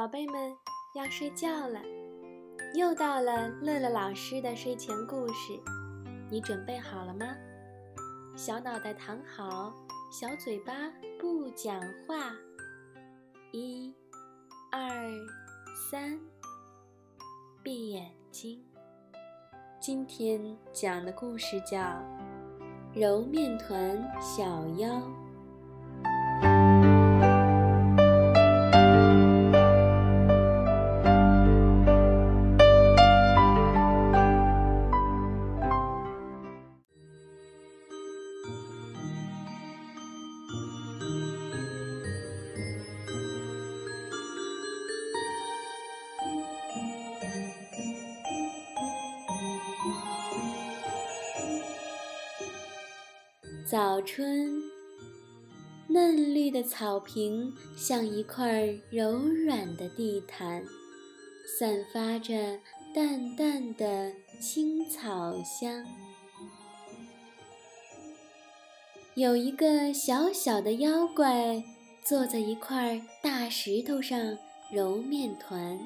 宝贝们要睡觉了，又到了乐乐老师的睡前故事，你准备好了吗？小脑袋躺好，小嘴巴不讲话。一、二、三，闭眼睛。今天讲的故事叫《揉面团小妖》。早春，嫩绿的草坪像一块柔软的地毯，散发着淡淡的青草香。有一个小小的妖怪坐在一块大石头上揉面团，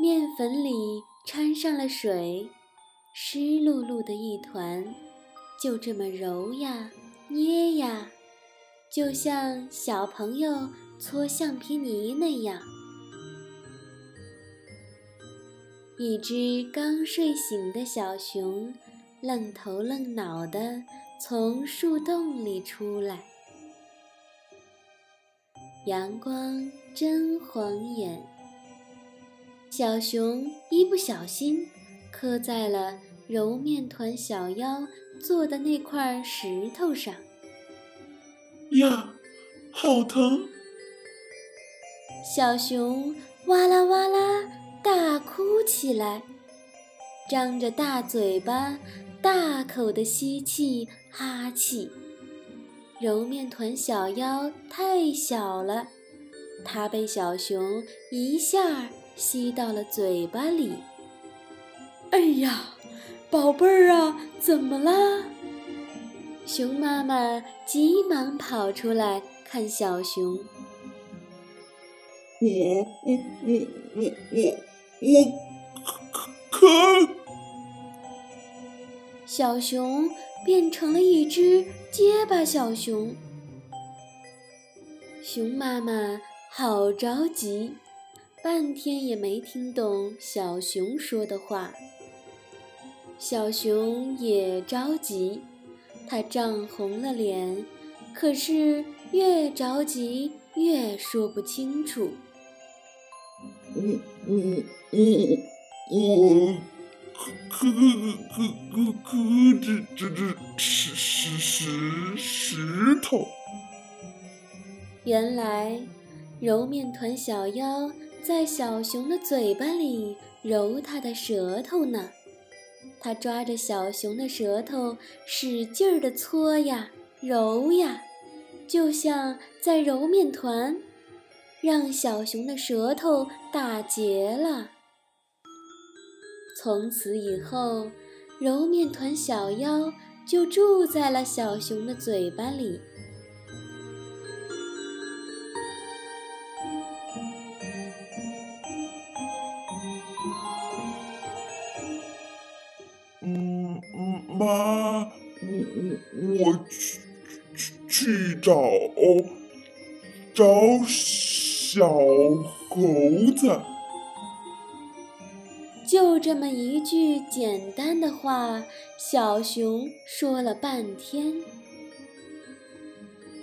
面粉里掺上了水，湿漉漉的一团。就这么揉呀捏呀，就像小朋友搓橡皮泥那样。一只刚睡醒的小熊，愣头愣脑的从树洞里出来，阳光真晃眼。小熊一不小心磕在了揉面团小妖。坐的那块石头上，呀，好疼！小熊哇啦哇啦大哭起来，张着大嘴巴，大口的吸气哈气。揉面团小妖太小了，它被小熊一下吸到了嘴巴里。哎呀！宝贝儿啊，怎么啦？熊妈妈急忙跑出来看小熊。小熊变成了一只结巴小熊。熊妈妈好着急，半天也没听懂小熊说的话。小熊也着急，它涨红了脸，可是越着急越说不清楚。嗯嗯嗯，我可可可可这这这石石石石头。原来揉面团小妖在小熊的嘴巴里揉它的舌头呢。他抓着小熊的舌头，使劲儿地搓呀揉呀，就像在揉面团，让小熊的舌头打结了。从此以后，揉面团小妖就住在了小熊的嘴巴里。妈，我我去去去找找小猴子。就这么一句简单的话，小熊说了半天。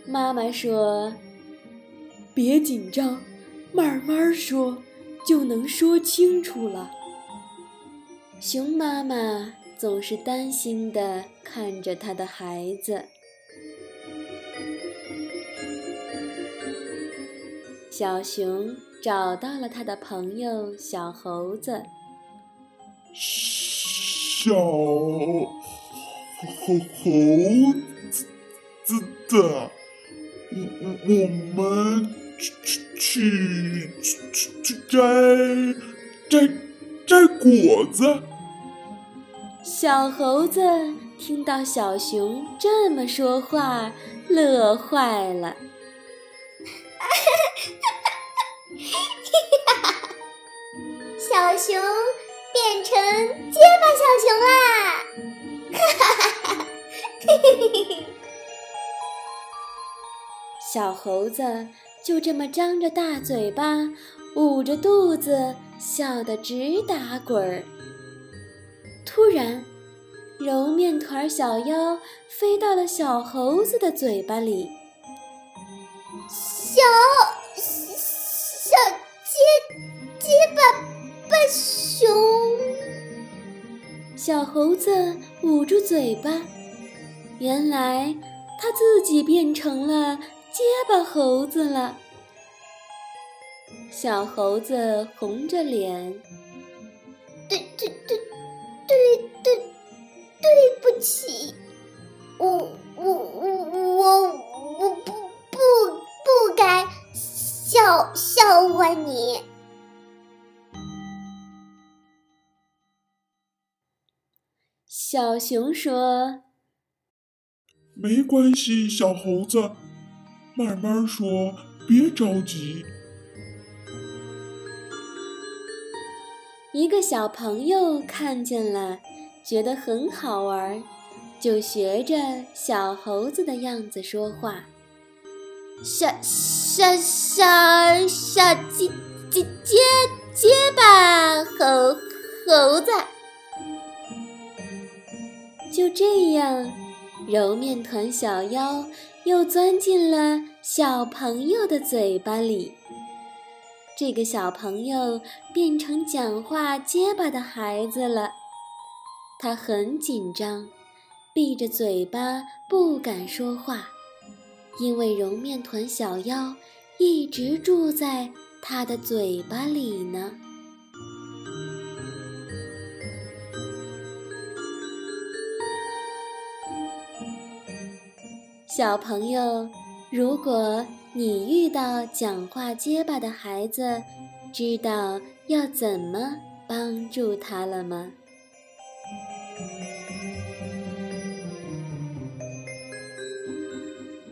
妈妈说：“别紧张，慢慢说，就能说清楚了。”熊妈妈。总是担心地看着他的孩子。小熊找到了他的朋友小猴子。小猴猴子的，我我们去去去去摘摘摘果子。小猴子听到小熊这么说话，乐坏了。小熊变成结巴小熊啦！哈哈哈哈嘿嘿嘿嘿！小猴子就这么张着大嘴巴，捂着肚子，笑得直打滚儿。突然，揉面团小妖飞到了小猴子的嘴巴里。小小结结巴巴熊，小猴子捂住嘴巴，原来它自己变成了结巴猴子了。小猴子红着脸，笑笑话你。小熊说：“没关系，小猴子，慢慢说，别着急。”一个小朋友看见了，觉得很好玩，就学着小猴子的样子说话。小小小小鸡鸡结结巴猴猴子，就这样，揉面团小妖又钻进了小朋友的嘴巴里。这个小朋友变成讲话结巴的孩子了，他很紧张，闭着嘴巴不敢说话。因为揉面团小妖一直住在他的嘴巴里呢。小朋友，如果你遇到讲话结巴的孩子，知道要怎么帮助他了吗？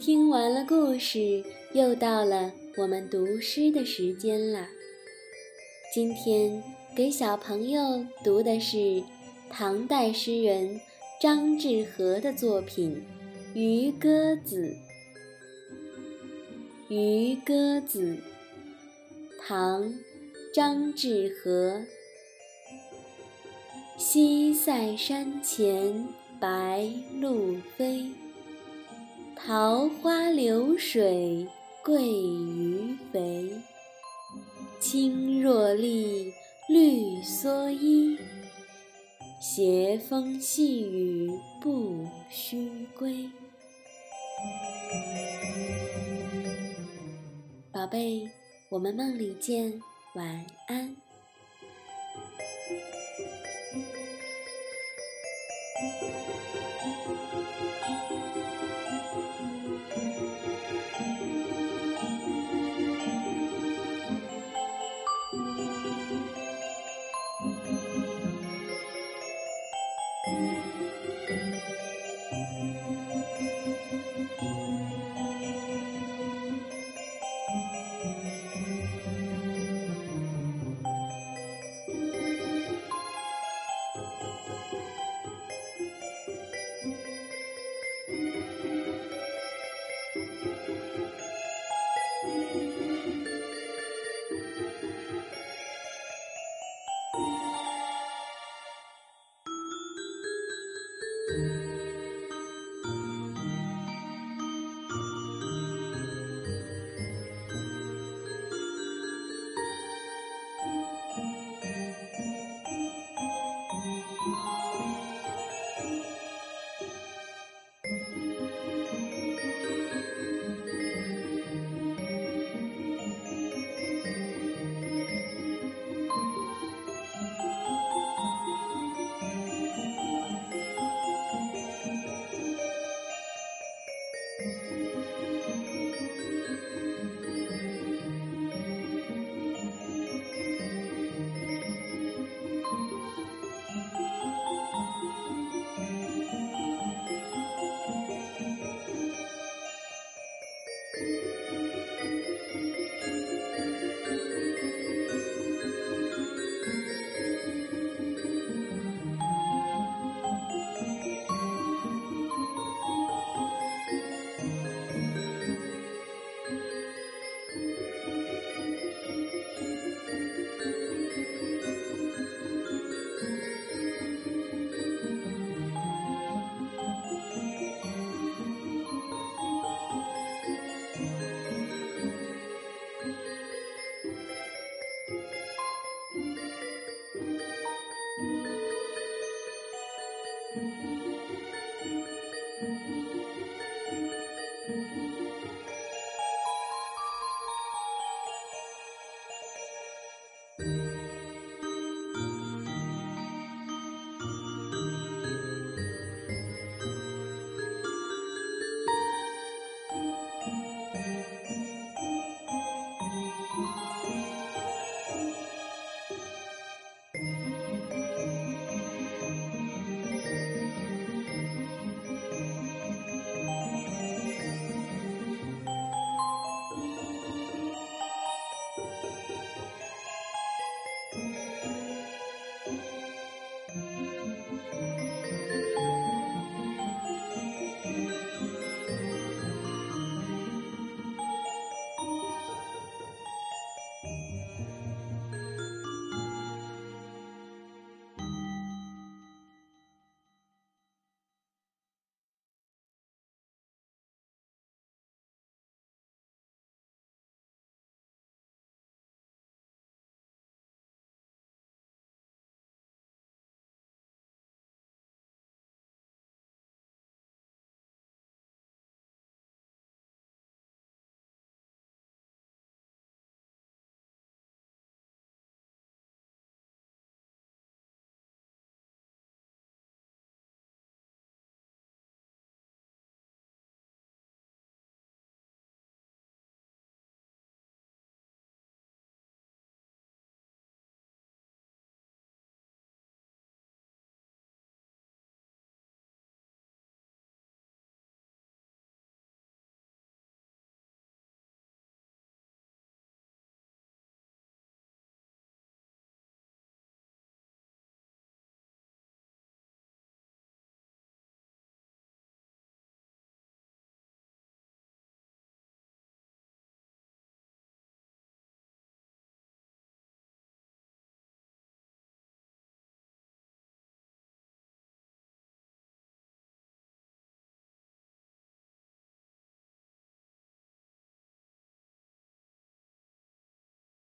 听完了故事，又到了我们读诗的时间了。今天给小朋友读的是唐代诗人张志和的作品《渔歌子》。《渔歌子》，唐·张志和。西塞山前白鹭飞。桃花流水鳜鱼肥青箬笠绿蓑衣斜风细雨不须归。宝贝我们梦里见晚安。